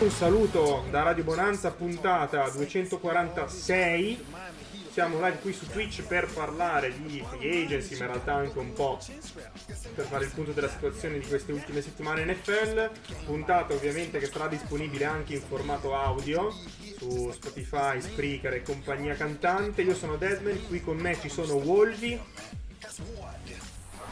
Un saluto da Radio Bonanza, puntata 246. Siamo live qui su Twitch per parlare di free agency, ma in realtà anche un po' per fare il punto della situazione di queste ultime settimane NFL. Puntata ovviamente che sarà disponibile anche in formato audio su Spotify, Spreaker e compagnia cantante. Io sono Deadman, qui con me ci sono Wolvi.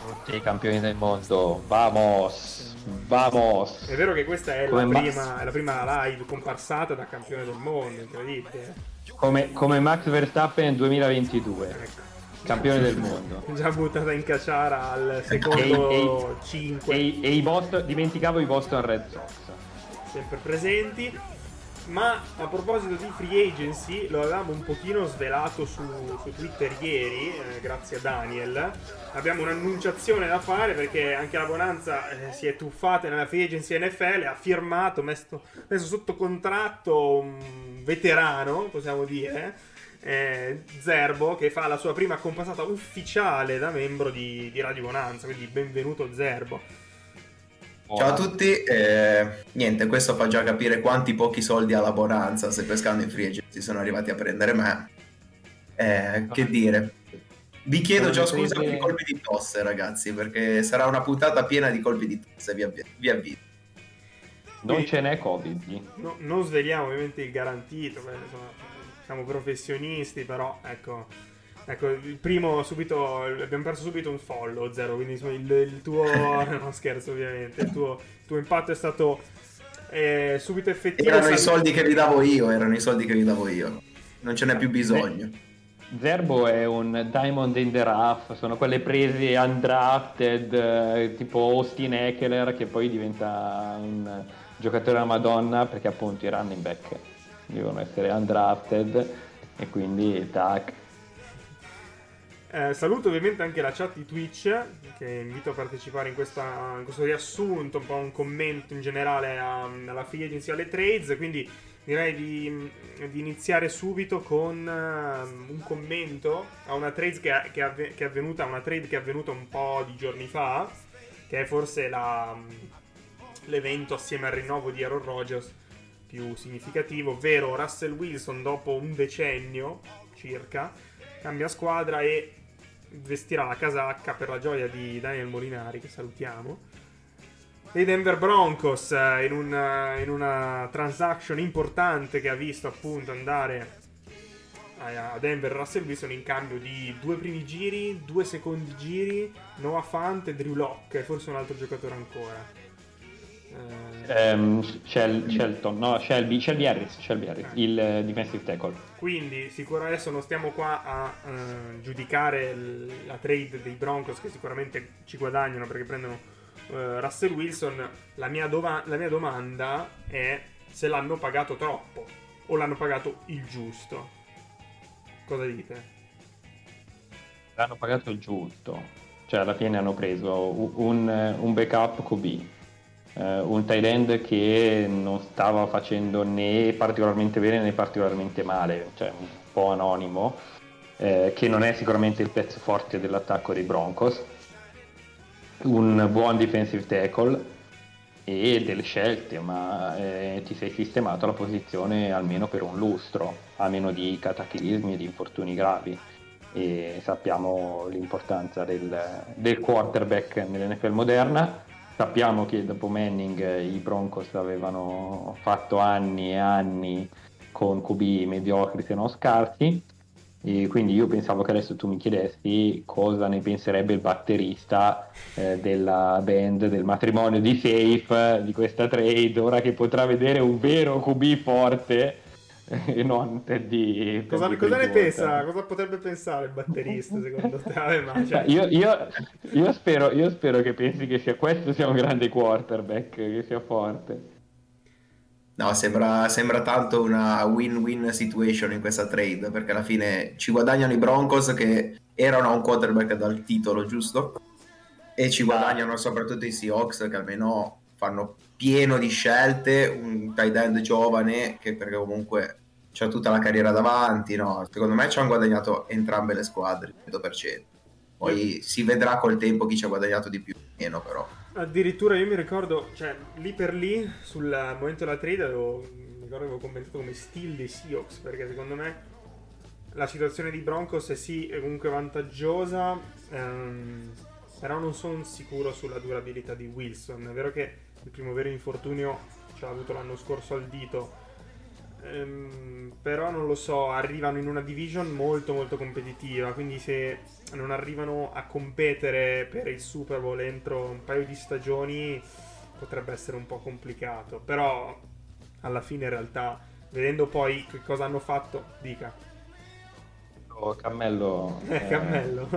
Tutti i campioni del mondo, vamos! Vamos! È vero che questa è la prima, è la prima, live comparsata da campione del mondo, incredibile. Come, come Max Verstappen 2022. Ecco. Campione del mondo. Già buttata in cacciara al secondo 5. E, e, i Boston, dimenticavo i Boston Red Sox. Sempre presenti. Ma a proposito di free agency, lo avevamo un pochino svelato su, su Twitter ieri, eh, grazie a Daniel. Abbiamo un'annunciazione da fare perché anche la Bonanza eh, si è tuffata nella free agency NFL, ha firmato, messo, messo sotto contratto un veterano, possiamo dire, eh, Zerbo, che fa la sua prima compassata ufficiale da membro di, di Radio Bonanza, quindi benvenuto Zerbo. Ciao a tutti, eh, niente, questo fa già capire quanti pochi soldi ha la Bonanza se pescando in free agency sono arrivati a prendere me. Eh, che dire, vi chiedo già scusa per i colpi di tosse ragazzi, perché sarà una puntata piena di colpi di tosse, vi, avvi- vi avviso. Non ce n'è Covid. No, non sveliamo ovviamente il garantito, perché insomma, siamo professionisti, però ecco Ecco, il primo subito, abbiamo perso subito un follow, zero, quindi insomma, il, il, tuo, no scherzo ovviamente, il tuo, il tuo impatto è stato eh, subito effettivo. Erano i soldi che vi davo io, erano i soldi che vi davo io, non ce n'è più bisogno. Zerbo è un Diamond in the Rough, sono quelle prese undrafted, eh, tipo Austin Eckler che poi diventa un giocatore a Madonna perché appunto i running back devono essere undrafted e quindi tac eh, saluto ovviamente anche la chat di Twitch, che invito a partecipare in, questa, in questo riassunto, un po' un commento in generale a, alla free agency alle trades. Quindi direi di, di iniziare subito con uh, un commento a una trade che, che, avve, che, è avvenuta, una trade che è avvenuta un po' di giorni fa, che è forse la, l'evento assieme al rinnovo di Aaron Rodgers più significativo, ovvero Russell Wilson dopo un decennio circa cambia squadra e vestirà la casacca per la gioia di Daniel Molinari, che salutiamo. E Denver Broncos eh, in, una, in una transaction importante che ha visto appunto andare a Denver Russell Wilson in cambio di due primi giri, due secondi giri, Noah Fant e Drew Locke forse un altro giocatore ancora. Um, Shel- Shelton, no, Shelby, Shelby Harris, Shelby Harris okay. il uh, defensive tackle. Quindi sicuramente adesso non stiamo qua a uh, giudicare l- la trade dei Broncos che sicuramente ci guadagnano perché prendono uh, Russell Wilson. La mia, dova- la mia domanda è se l'hanno pagato troppo o l'hanno pagato il giusto. Cosa dite? L'hanno pagato il giusto, cioè alla fine hanno preso un, un backup QB eh, un tight end che non stava facendo né particolarmente bene né particolarmente male, cioè un po' anonimo, eh, che non è sicuramente il pezzo forte dell'attacco dei Broncos, un buon defensive tackle e delle scelte, ma eh, ti sei sistemato la posizione almeno per un lustro, a meno di cataclismi e di infortuni gravi. E sappiamo l'importanza del, del quarterback nell'NFL moderna Sappiamo che dopo Manning eh, i Broncos avevano fatto anni e anni con QB mediocri se non scarsi. E quindi io pensavo che adesso tu mi chiedessi cosa ne penserebbe il batterista eh, della band del matrimonio di Safe di questa trade, ora che potrà vedere un vero QB forte e non Teddy. Cosa, cosa ne pensa? Cosa potrebbe pensare il batterista secondo te? Vabbè, cioè... io, io, io, spero, io spero che pensi che sia questo sia un grande quarterback, che sia forte. No, sembra, sembra, tanto una win-win situation in questa trade, perché alla fine ci guadagnano i Broncos che erano un quarterback dal titolo, giusto? E ci guadagnano soprattutto i Seahawks che almeno fanno pieno di scelte, un tight end giovane che perché comunque c'ha tutta la carriera davanti, no? Secondo me ci hanno guadagnato entrambe le squadre, 100%. Poi si vedrà col tempo chi ci ha guadagnato di più o meno, però. Addirittura io mi ricordo, cioè, lì per lì, sul momento della trade, avevo, mi ricordo avevo commentato come steal dei Seahawks, perché secondo me la situazione di Broncos è sì, è comunque vantaggiosa, ehm, però non sono sicuro sulla durabilità di Wilson. È vero che il primo vero infortunio ce l'ha avuto l'anno scorso al dito. Ehm, però non lo so, arrivano in una division molto molto competitiva, quindi se non arrivano a competere per il Super Bowl entro un paio di stagioni potrebbe essere un po' complicato, però alla fine in realtà vedendo poi che cosa hanno fatto, dica. Oh, cammello. Eh, cammello.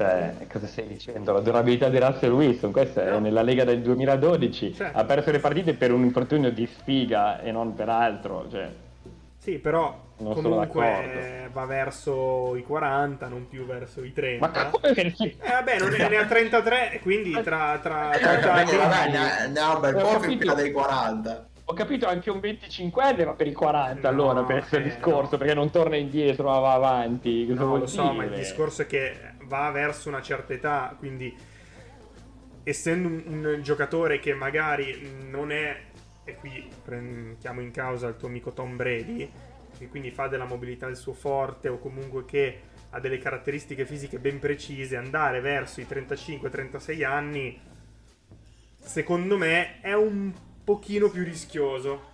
Cioè, cosa stai dicendo? La durabilità di Russell Wilson, questa no. è nella Lega del 2012, certo. ha perso le partite per un infortunio di sfiga e non per altro. Cioè, sì, però comunque va verso i 40, non più verso i 30. Ma come perché? Eh vabbè, non ne, ne ha 33, quindi tra, tra, tra, tra anni... Vabbè, ne ha un bel po' più dei 40 ho capito anche un 25enne va per i 40 no, allora per questo eh, discorso no. perché non torna indietro ma va avanti cosa no lo so dire? ma il discorso è che va verso una certa età quindi essendo un, un giocatore che magari non è e qui prendiamo in causa il tuo amico Tom Brady che quindi fa della mobilità il suo forte o comunque che ha delle caratteristiche fisiche ben precise andare verso i 35-36 anni secondo me è un pochino più rischioso.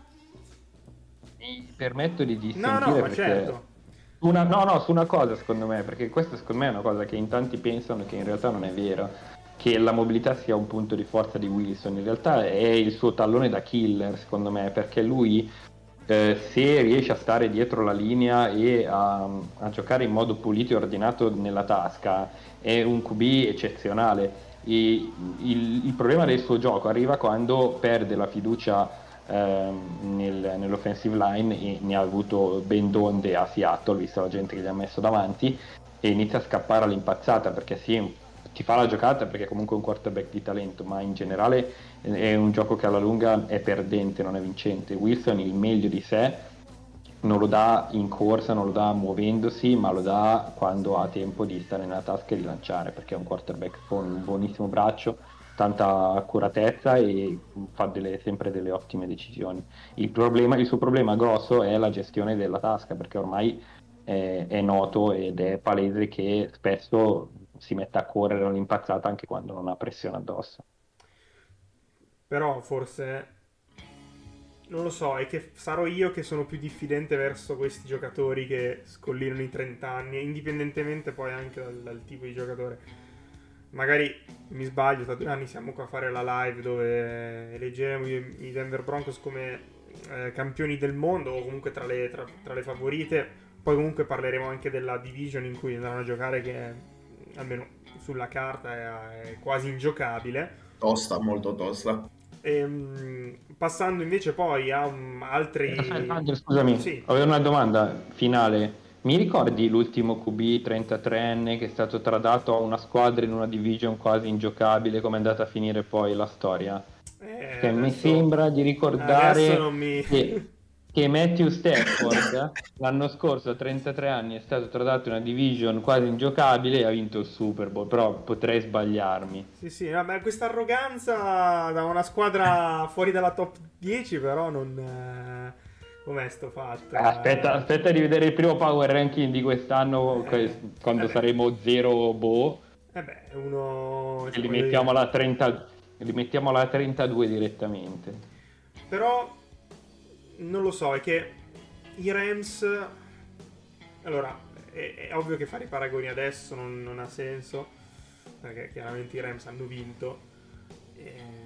Mi permetto di dissentire No, no, ma certo. Una, no, no, su una cosa secondo me, perché questa secondo me è una cosa che in tanti pensano che in realtà non è vero, che la mobilità sia un punto di forza di Wilson, in realtà è il suo tallone da killer secondo me, perché lui eh, se riesce a stare dietro la linea e a, a, giocare in modo pulito e ordinato nella tasca, è un QB eccezionale. Il, il, problema del suo gioco arriva quando perde la fiducia nel, nell'offensive line e ne ha avuto ben donde a Seattle, visto la gente che gli ha messo davanti, e inizia a scappare all'impazzata perché sì, ti fa la giocata perché è comunque un quarterback di talento, ma in generale è un gioco che alla lunga è perdente, non è vincente. Wilson il meglio di sé non lo dà in corsa, non lo dà muovendosi, ma lo dà quando ha tempo di stare nella tasca e di lanciare, perché è un quarterback con un buonissimo braccio, tanta accuratezza e fa delle, sempre delle ottime decisioni. Il, problema, il, suo problema grosso è la gestione della tasca, perché ormai è, è noto ed è palese che spesso si mette a correre un'impazzata anche quando non ha pressione addosso. Però forse non lo so, è che sarò io che sono più diffidente verso questi giocatori che scollinano i 30 anni, indipendentemente poi anche dal, dal tipo di giocatore. Magari mi sbaglio, tra due anni siamo qua a fare la live dove eleggeremo i Denver Broncos come eh, campioni del mondo o comunque tra le, tra, tra le, favorite. Poi comunque parleremo anche della division in cui andranno a giocare che almeno sulla carta è, è quasi ingiocabile. Tosta, molto tosta. Ehm, passando invece poi a um, altri... Angelo, scusami, sì. avevo una domanda finale. Mi ricordi l'ultimo QB 33enne che è stato tradato a una squadra in una division quasi ingiocabile? Come è andata a finire poi la storia? Eh, adesso... Mi sembra di ricordare mi... che che Matthew Stafford l'anno scorso a 33 anni è stato tradato in una division quasi ingiocabile e ha vinto il Super Bowl, però potrei sbagliarmi. Sì, sì, vabbè, questa arroganza da una squadra fuori dalla top 10 però non... Eh... Com'è sto fatto? Aspetta, aspetta di vedere il primo power ranking di quest'anno eh, quando eh saremo 0 boh. Eh beh, uno... E li mettiamo, alla 30, li mettiamo alla 32 direttamente. Però non lo so, è che i Rams... Allora, è, è ovvio che fare i paragoni adesso non, non, ha senso, perché chiaramente i Rams hanno vinto. E...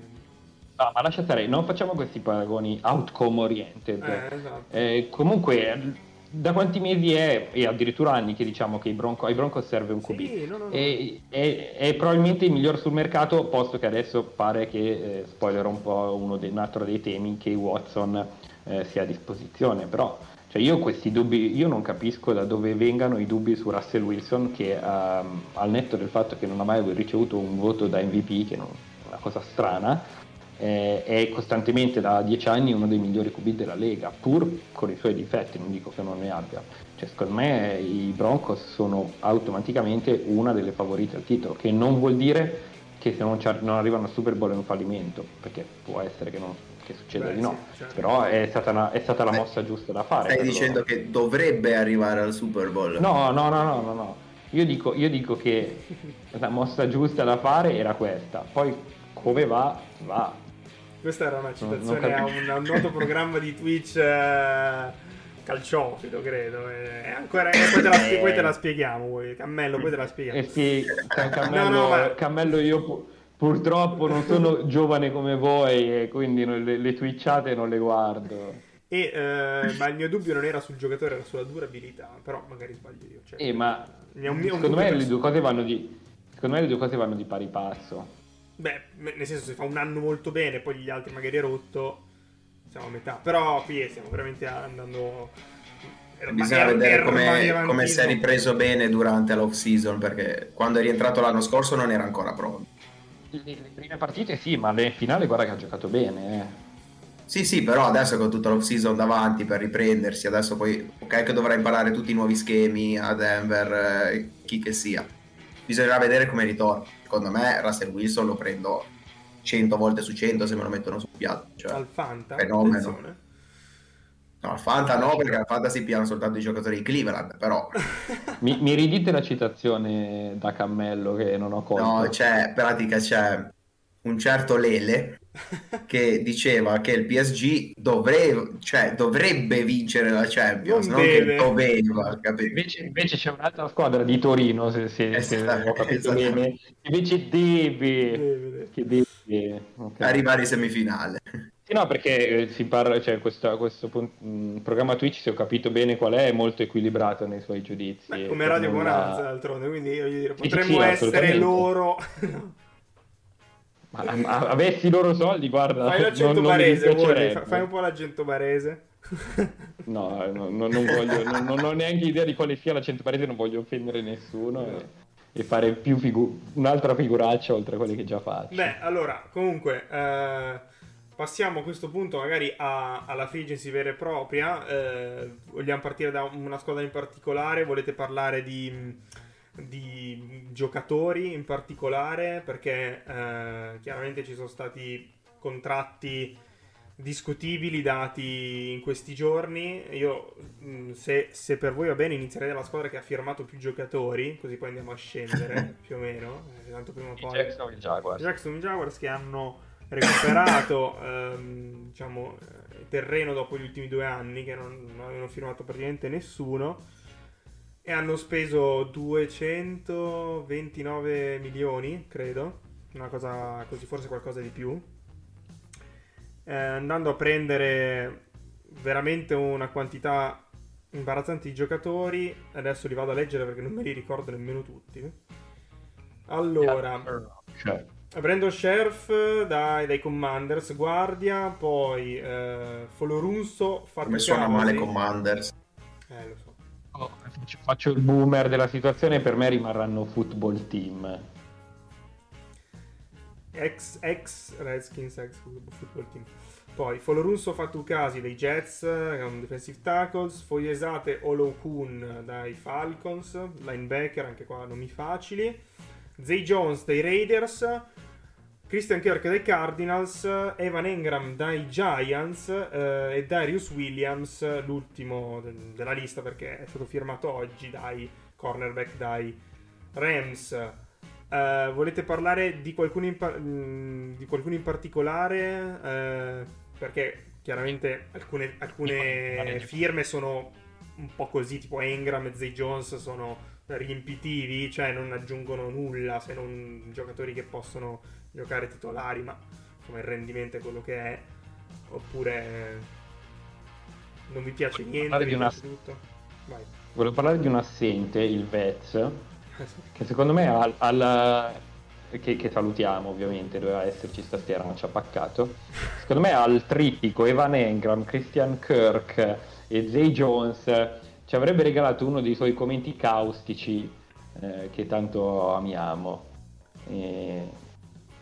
No, ma lascia stare, non facciamo questi paragoni outcome oriented. Eh, esatto. eh, comunque da quanti mesi è, e addirittura anni che diciamo che Bronco, ai Broncos serve un QB sì, no, no, no. E, è, è, probabilmente il miglior sul mercato posto che adesso pare che, eh, spoiler un po' uno dei, un altro dei temi, che Watson eh, sia a disposizione però cioè io questi dubbi, io non capisco da dove vengano i dubbi su Russell Wilson che um, al netto del fatto che non ha mai ricevuto un voto da MVP che è una cosa strana eh, è costantemente da dieci anni uno dei migliori QB della Lega, pur con i suoi difetti, non dico che non ne abbia. Cioè, secondo me i Broncos sono automaticamente una delle favorite al titolo, che non vuol dire che se non, non arrivano al Super Bowl è un fallimento, perché può essere che, non, che succeda Beh, di no, sì, certo. però è stata, una, è stata la mossa giusta da fare. Stai dicendo loro. che dovrebbe arrivare al Super Bowl? No, no, no, no, no. no. Io, dico, io dico che la mossa giusta da fare era questa, poi come va, va, questa era una citazione a un, a un, noto programma di Twitch eh, calciofilo, credo. E ancora, e poi, te la, poi te la spieghiamo. Cammello, poi te la spieghiamo. Eh sì, Cammello, no, no, ma... Cammello io pu- purtroppo non sono giovane come voi e quindi le, le twitchate non le guardo. E, eh, ma il mio dubbio non era sul giocatore, era sulla durabilità. Però magari sbaglio io. Cioè, eh, ma un, secondo, me le due cose vanno di, secondo me le due cose vanno di pari passo. Beh, nel senso, se fa un anno molto bene, poi gli altri magari è rotto, siamo a metà. Però qui stiamo veramente andando. Bisogna er- vedere come, come si è ripreso bene durante l'off season, perché quando è rientrato l'anno scorso non era ancora pronto. Le, le prime partite sì, ma le finali guarda che ha giocato bene. Eh. Sì, sì, però adesso con tutta l'off season davanti per riprendersi, adesso poi ok che dovrà imparare tutti i nuovi schemi a Denver, eh, chi che sia. Bisognerà vedere come ritorna secondo me Russell Wilson lo prendo 100 volte su 100 se me lo mettono sul piatto. Cioè, al Fanta? Fenomeno. Attenzione. No, al Fanta no, perché al Fanta si piano soltanto i giocatori di Cleveland, però... mi, mi, ridite la citazione da Cammello che non ho colto? No, c'è, pratica c'è un certo Lele che diceva che il PSG dovrebbe, cioè, dovrebbe vincere la Champions, non, non che doveva. Invece, invece, c'è un'altra squadra di Torino, se, se, esatto, se ho capito bene, invece deve, deve. Che deve okay. arrivare in semifinale. Sì, no, perché eh, si parla, cioè, questo, questo mh, mm, programma Twitch, se ho capito bene qual è, è molto equilibrato nei suoi giudizi. Beh, come Radio Bonanza, d'altronde, quindi io dire, potremmo sì, essere loro... Ma, ma avessi i loro soldi, guarda. Fai l'accento barese, vuoi, fai un po' l'accento barese. no, no, no, non voglio, non, non, ho neanche idea di quale sia l'accento barese, non voglio offendere nessuno. E, e fare figu- un'altra figuraccia oltre a quelle che già faccio. Beh, allora, comunque, eh, passiamo a questo punto magari a, alla free agency vera e propria. Eh, vogliamo partire da una squadra in particolare? Volete parlare di di giocatori in particolare perché eh, chiaramente ci sono stati contratti discutibili dati in questi giorni. Io, mm, se, se, per voi va bene, inizierei dalla squadra che ha firmato più giocatori, così poi andiamo a scendere più o meno. Eh, tanto prima o poi. Jackson Jaguars. Jackson Jaguars che hanno recuperato ehm, diciamo, il terreno dopo gli ultimi due anni, che non, non avevano firmato praticamente nessuno e hanno speso 229 milioni, credo, una cosa così, forse qualcosa di più, eh, andando a prendere veramente una quantità imbarazzante di giocatori. Adesso li vado a leggere perché non me li ricordo nemmeno tutti. Allora, yeah, Brandon Sheriff dai, dai, Commanders, Guardia, poi eh, Folorunso, Come suona male Commanders? Eh, lo so faccio il boomer della situazione, per me rimarranno football team. Ex, ex Redskins, ex football team. Poi Folorusso Fatukasi dei Jets, un defensive tackles, Fogliesate Olokun dai Falcons, linebacker, anche qua nomi facili. Zay Jones dei Raiders, Christian Kirk dai Cardinals, Evan Engram dai Giants eh, e Darius Williams, l'ultimo de- della lista perché è stato firmato oggi dai cornerback dai Rams. Eh, volete parlare di qualcuno in, pa- mm, di qualcuno in particolare? Eh, perché chiaramente alcune, alcune firme sono un po' così, tipo Engram e Zay Jones sono riempitivi, cioè non aggiungono nulla se non giocatori che possono giocare titolari, ma insomma il rendimento è quello che è, oppure non vi piace Volevo niente, vi una... tutto. Vai. Volevo parlare di un assente, il Vets, che secondo me al, al che, che, salutiamo ovviamente, doveva esserci stasera, ma ci ha paccato. Secondo me al triptico Evan Engram, Christian Kirk e Zay Jones ci avrebbe regalato uno dei suoi commenti caustici eh, che tanto amiamo. E,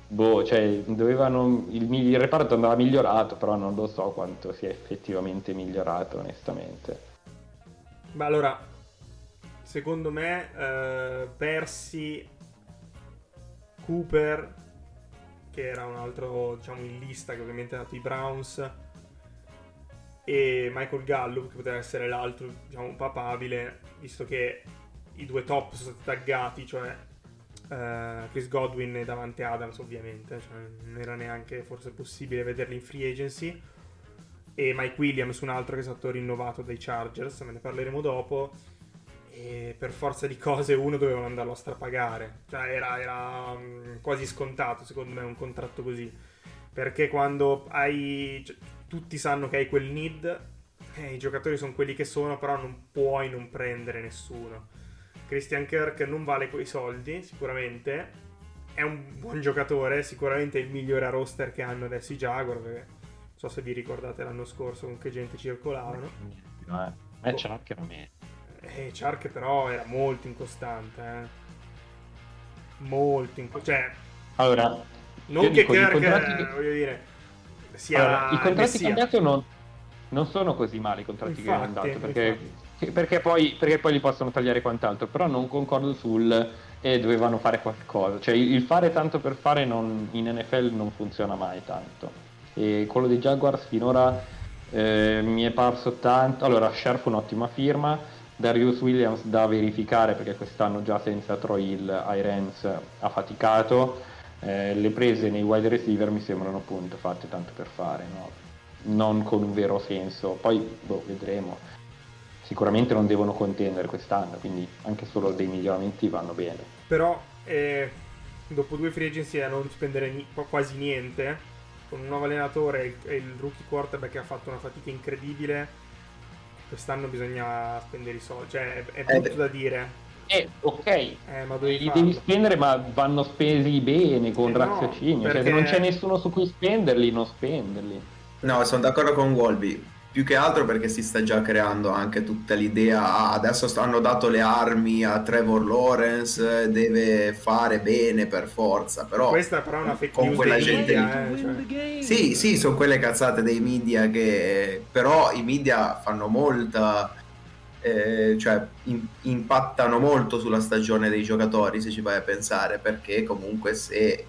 boh, cioè, dovevano, il, il reparto andava migliorato, però non lo so quanto sia effettivamente migliorato, onestamente. Ma allora, secondo me, eh, Persi, Cooper, che era un altro, diciamo, in lista che ovviamente ha dato i Browns, e Michael Gallup, che poteva essere l'altro, diciamo, papabile, visto che i due top sono stati taggati, cioè uh, Chris Godwin e Davante Adams, ovviamente, cioè, non era neanche forse possibile vederli in free agency. E Mike Williams, un altro che è stato rinnovato dai Chargers, me ne parleremo dopo. E per forza di cose uno doveva andarlo a strapagare. Cioè era, era um, quasi scontato, secondo me, un contratto così. Perché quando hai... Cioè, tutti sanno che hai quel need, eh, i giocatori sono quelli che sono, però non puoi non prendere nessuno. Christian Kirk non vale quei soldi, sicuramente. È un buon giocatore, sicuramente il migliore a roster che hanno adesso i Jaguar. Perché non so se vi ricordate l'anno scorso con che gente circolavano. No, eh, eh Chark era me. Eh, Chark però era molto incostante. Eh. Molto incostante. Cioè, allora, non che dico, Kirk, contratti... eh, voglio dire, sia allora, I contratti cambiati non, non, sono così male i contratti infatti, che hanno dato perché, perché, poi, perché, poi, li possono tagliare quant'altro, però non concordo sul e eh, dovevano fare qualcosa, cioè il fare tanto per fare non, in NFL non funziona mai tanto e quello dei Jaguars finora eh, mi è parso tanto, allora Scherf un'ottima firma, Darius Williams da verificare perché quest'anno già senza Troy Hill Irens ha faticato eh, le prese nei wide receiver mi sembrano appunto fatte tanto per fare, no? non con un vero senso. Poi boh, vedremo. Sicuramente non devono contendere quest'anno, quindi anche solo dei miglioramenti vanno bene. Però eh, dopo due free agency a non spendere ni- quasi niente, con un nuovo allenatore e il rookie quarterback che ha fatto una fatica incredibile, quest'anno bisogna spendere i soldi. Cioè, è, è brutto eh, da dire eh, ok, eh, ma li farlo. devi spendere, ma vanno spesi bene, con eh raziocinio. No, perché... Cioè, se non c'è nessuno su cui spenderli, non spenderli. No, sono d'accordo con Wolby. Più che altro perché si sta già creando anche tutta l'idea, ah, adesso hanno dato le armi a Trevor Lawrence, deve fare bene per forza, però... Questa però è una fake con quella gente media, eh, cioè. Sì, sì, sono quelle cazzate dei media che... però i media fanno molta eh, cioè, in, impattano molto sulla stagione dei giocatori se ci vai a pensare perché comunque se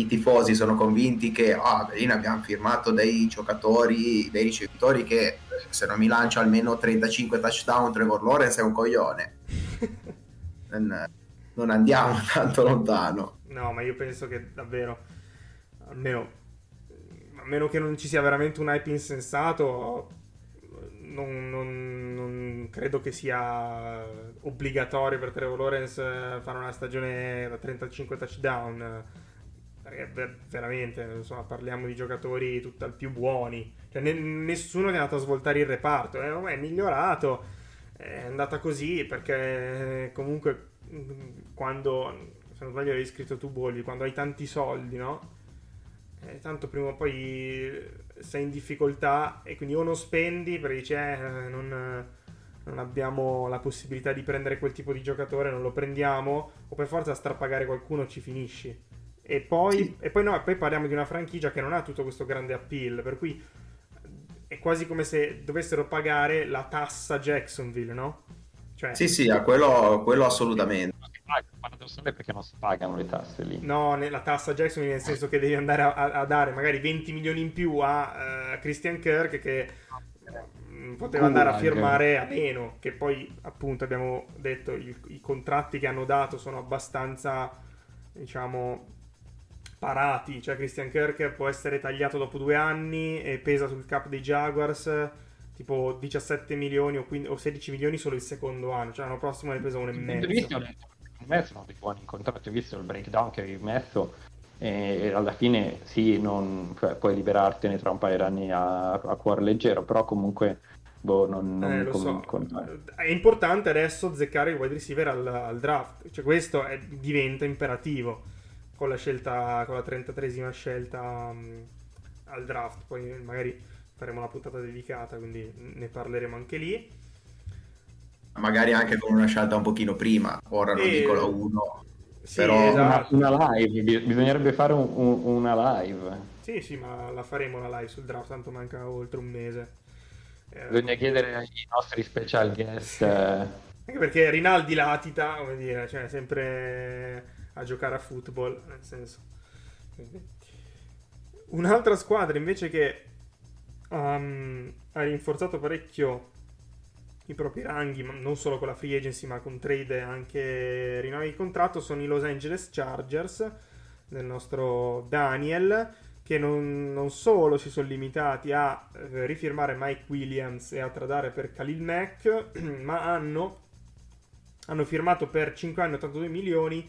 i tifosi sono convinti che ah, Berlino abbiamo firmato dei giocatori, dei ricevitori che se non mi lancia almeno 35 touchdown Trevor Lawrence è un coglione non, non andiamo tanto lontano no ma io penso che davvero almeno a meno che non ci sia veramente un hype insensato non, non, non, credo che sia obbligatorio per Trevor Lawrence eh, fare una stagione da 35 touchdown. Veramente, insomma, parliamo di giocatori tutt'al più buoni. Cioè, ne, nessuno è andato a svoltare il reparto. Eh, è migliorato, è andata così perché eh, comunque quando, se non sbaglio, hai scritto tu Bolli, quando hai tanti soldi, no? Eh, tanto prima o poi sei in difficoltà e quindi o non spendi perché dici eh, non, non, abbiamo la possibilità di prendere quel tipo di giocatore, non lo prendiamo, o per forza strapagare qualcuno ci finisci. E poi, sì. e poi, no, poi parliamo di una franchigia che non ha tutto questo grande appeal, per cui è quasi come se dovessero pagare la tassa Jacksonville, no? Cioè, sì, sì, a quello, quello assolutamente paradossalmente perché non si pagano le tasse lì. No, la tassa Jackson nel senso che devi andare a, a dare magari 20 milioni in più a uh, Christian Kirk che uh, poteva andare a firmare a meno, che poi appunto abbiamo detto il, i contratti che hanno dato sono abbastanza, diciamo, parati, cioè Christian Kirk può essere tagliato dopo due anni e pesa sul cap dei Jaguars tipo 17 milioni o, 15, o 16 milioni solo il secondo anno, cioè l'anno prossimo ne pesa uno e mezzo. Visto, me sono dei buoni contratti, visto il breakdown che avevi messo? E alla fine sì, non, cioè, puoi liberartene tra un paio d'anni a, a cuore leggero, però comunque boh, non, non eh, lo so. È importante adesso azzeccare il wide receiver al, al draft, cioè questo è, diventa imperativo con la scelta, con la 33esima scelta um, al draft, poi magari faremo una puntata dedicata, quindi ne parleremo anche lì. Magari anche con una scelta un pochino prima, ora non e... dico la 1, sì, però esatto. una, una, live, bisognerebbe fare un, un, una live. Sì, sì, ma la faremo la live sul draft, tanto manca oltre un mese. Eh, Bisogna chiedere ai nostri special guest. Eh. Anche perché Rinaldi latita, come dire, cioè sempre a giocare a football, nel senso. Un'altra squadra invece che um, ha rinforzato parecchio i propri ranghi, non solo con la free agency ma con trade e anche rinnovi di contratto, sono i Los Angeles Chargers del nostro Daniel, che non, non solo si sono limitati a eh, rifirmare Mike Williams e a tradare per Khalil Mack, ma hanno, hanno firmato per 5 anni 82 milioni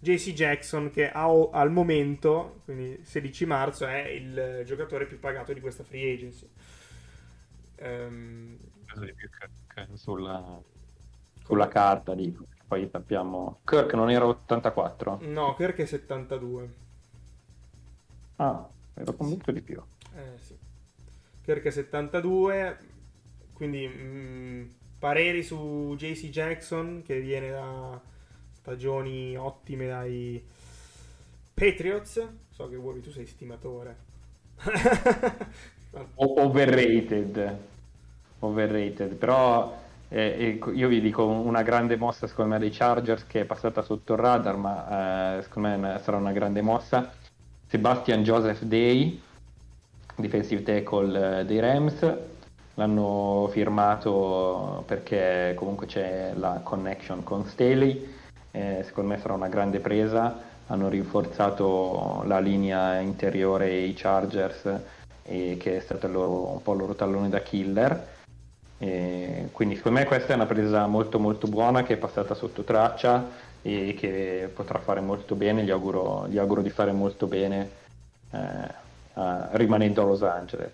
JC Jackson che ha, al momento, quindi 16 marzo, è il giocatore più pagato di questa free agency. Um, sulla, sulla carta lì. Poi sappiamo. Kirk non era 84? No, Kirk è 72. Ah, ero convinto di più. Eh sì. Kirk è 72. Quindi mh, mm, pareri su JC Jackson che viene da stagioni ottime dai Patriots. So che vuoi tu sei stimatore. Overrated overrated, però eh, io vi dico una grande mossa secondo me dei Chargers che è passata sotto il radar, ma eh, secondo me sarà una grande mossa. Sebastian Joseph Day, defensive tackle eh, dei Rams, l'hanno firmato perché comunque c'è la connection con Staley, eh, secondo me sarà una grande presa, hanno rinforzato la linea interiore i Chargers e che è stato loro, un po' il loro tallone da killer. E quindi secondo me questa è una presa molto molto buona che è passata sotto traccia e che potrà fare molto bene, gli auguro, gli auguro di fare molto bene eh, rimanendo a Los Angeles.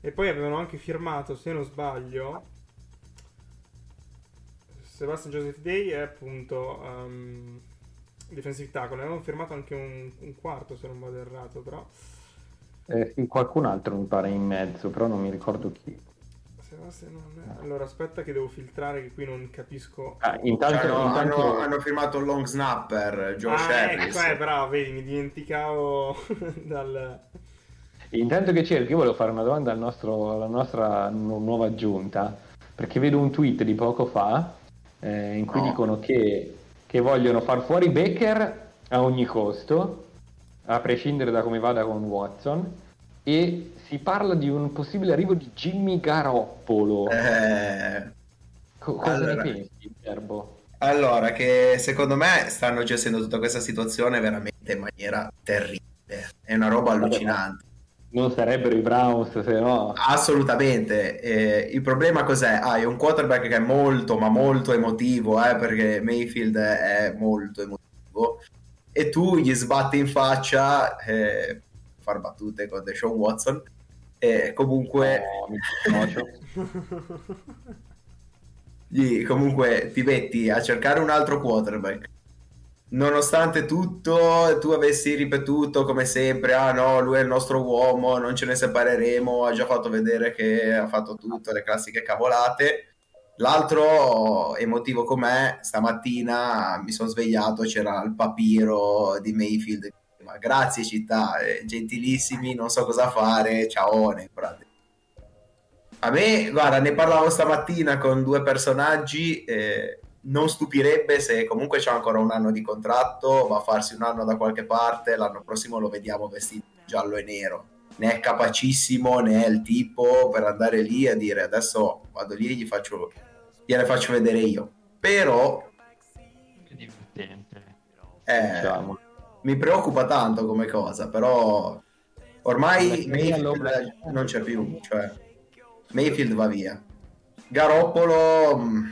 E poi avevano anche firmato, se non sbaglio, Sebastian Joseph Day è appunto um, defensive tackle, avevano firmato anche un, un, quarto se non vado errato, però... Eh, qualcun altro mi pare in mezzo, però non mi ricordo chi è... Allora aspetta che devo filtrare che qui non capisco. Ah, intanto, cioè, no, intanto... Hanno, hanno, firmato il long snapper, Josh ah, Harris. Ecco, eh, bravo, vedi, mi dimenticavo dal... Intanto che cerco, io volevo fare una domanda al nostro, alla nostra nuova aggiunta, perché vedo un tweet di poco fa eh, in cui no. dicono che, che vogliono far fuori Baker a ogni costo, a prescindere da come vada con Watson, e si parla di un possibile arrivo di Jimmy Garoppolo. Eh, Co- cosa allora, ne pensi, Gerbo? Allora, che secondo me stanno gestendo tutta questa situazione veramente in maniera terribile. È una roba allucinante. Non sarebbero i Browns se no. Assolutamente. Eh, il problema cos'è? Hai un quarterback che è molto, ma molto emotivo, eh, perché Mayfield è molto emotivo, e tu gli sbatti in faccia, eh, far battute con Deshaun Watson, e comunque... No, gli, comunque ti metti a cercare un altro quarterback. Nonostante tutto, tu avessi ripetuto come sempre: Ah no, lui è il nostro uomo, non ce ne separeremo. Ha già fatto vedere che ha fatto tutto, le classiche cavolate. L'altro emotivo com'è, stamattina mi sono svegliato, c'era il papiro di Mayfield ma grazie città, eh, gentilissimi, non so cosa fare, ciao. A me, guarda, ne parlavo stamattina con due personaggi, eh, non stupirebbe se comunque c'è ancora un anno di contratto, va a farsi un anno da qualche parte, l'anno prossimo lo vediamo vestito giallo e nero. Ne è capacissimo, ne è il tipo per andare lì a dire adesso vado lì e gli faccio, gliele faccio vedere io. Però... È divertente. Eh, diciamo mi preoccupa tanto come cosa, però ormai Mayfield non c'è più, cioè Mayfield va via. Garoppolo, mm,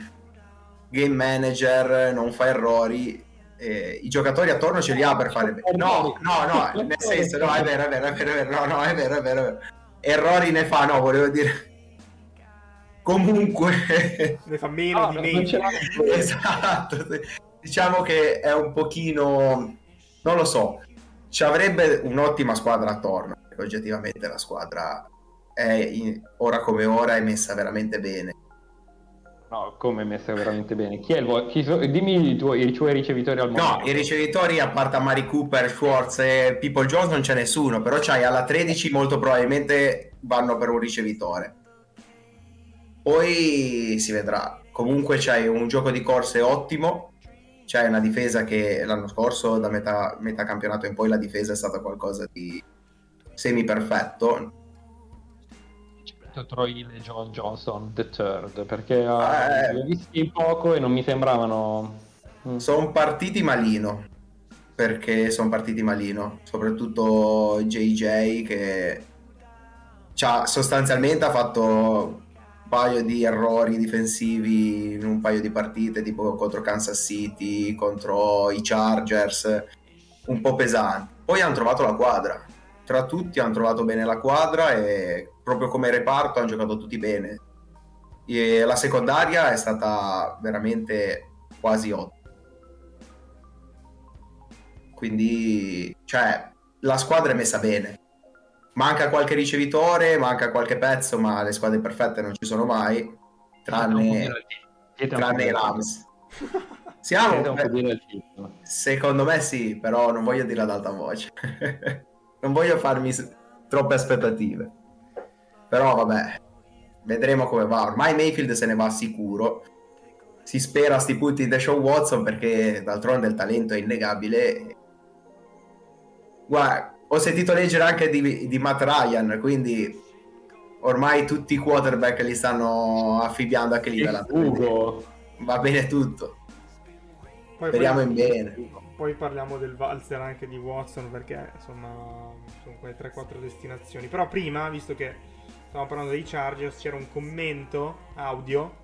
game manager, non fa errori, eh, i giocatori attorno ce li ha per fare bene. No, no, no, nel senso, no, è vero, è vero, è vero, è vero, no, no, è vero, è vero, è vero. Errori ne fa, no, volevo dire. Comunque... Ne fa meno no, di me. Esatto, diciamo che è un pochino... Non lo so, ci avrebbe un'ottima squadra attorno, perché oggettivamente la squadra è in, ora come ora è messa veramente bene No, come messa veramente bene. Chi è il vo- chi so- dimmi i tuoi, i tuoi ricevitori al momento. No, i ricevitori a parte Mari Cooper, Schwartz e People Jones non c'è nessuno, però c'hai alla 13 molto probabilmente vanno per un ricevitore. Poi si vedrà. Comunque c'hai un gioco di corse ottimo, c'hai una difesa che l'anno scorso da metà, metà campionato in poi la difesa è stata qualcosa di semi perfetto Troy Hill e John Johnson the third perché eh, li ho visti poco e non mi sembravano mm. sono partiti malino perché sono partiti malino soprattutto JJ che sostanzialmente ha fatto un paio di errori difensivi in un paio di partite tipo contro Kansas City contro i Chargers un po' pesanti. Poi hanno trovato la quadra tra tutti hanno trovato bene la quadra e proprio come reparto hanno giocato tutti bene. E la secondaria è stata veramente quasi ottima. Quindi, cioè, la squadra è messa bene. Manca qualche ricevitore, manca qualche pezzo, ma le squadre perfette non ci sono mai, tranne, tranne i Rams. Siamo, secondo me sì, però non voglio dire ad alta voce. Non voglio farmi troppe aspettative. Però vabbè, vedremo come va. Ormai Mayfield se ne va sicuro. Si spera a sti punti da Sean Watson perché d'altronde il talento è innegabile. Guarda, ho sentito leggere anche di, di Matt Ryan, quindi ormai tutti i quarterback li stanno affibbiando lì dalla Va bene tutto. Poi Speriamo poi, in bene. Poi parliamo del valzer anche di Watson perché insomma sono quelle 3-4 destinazioni. Però prima, visto che stavamo parlando dei Chargers, c'era un commento audio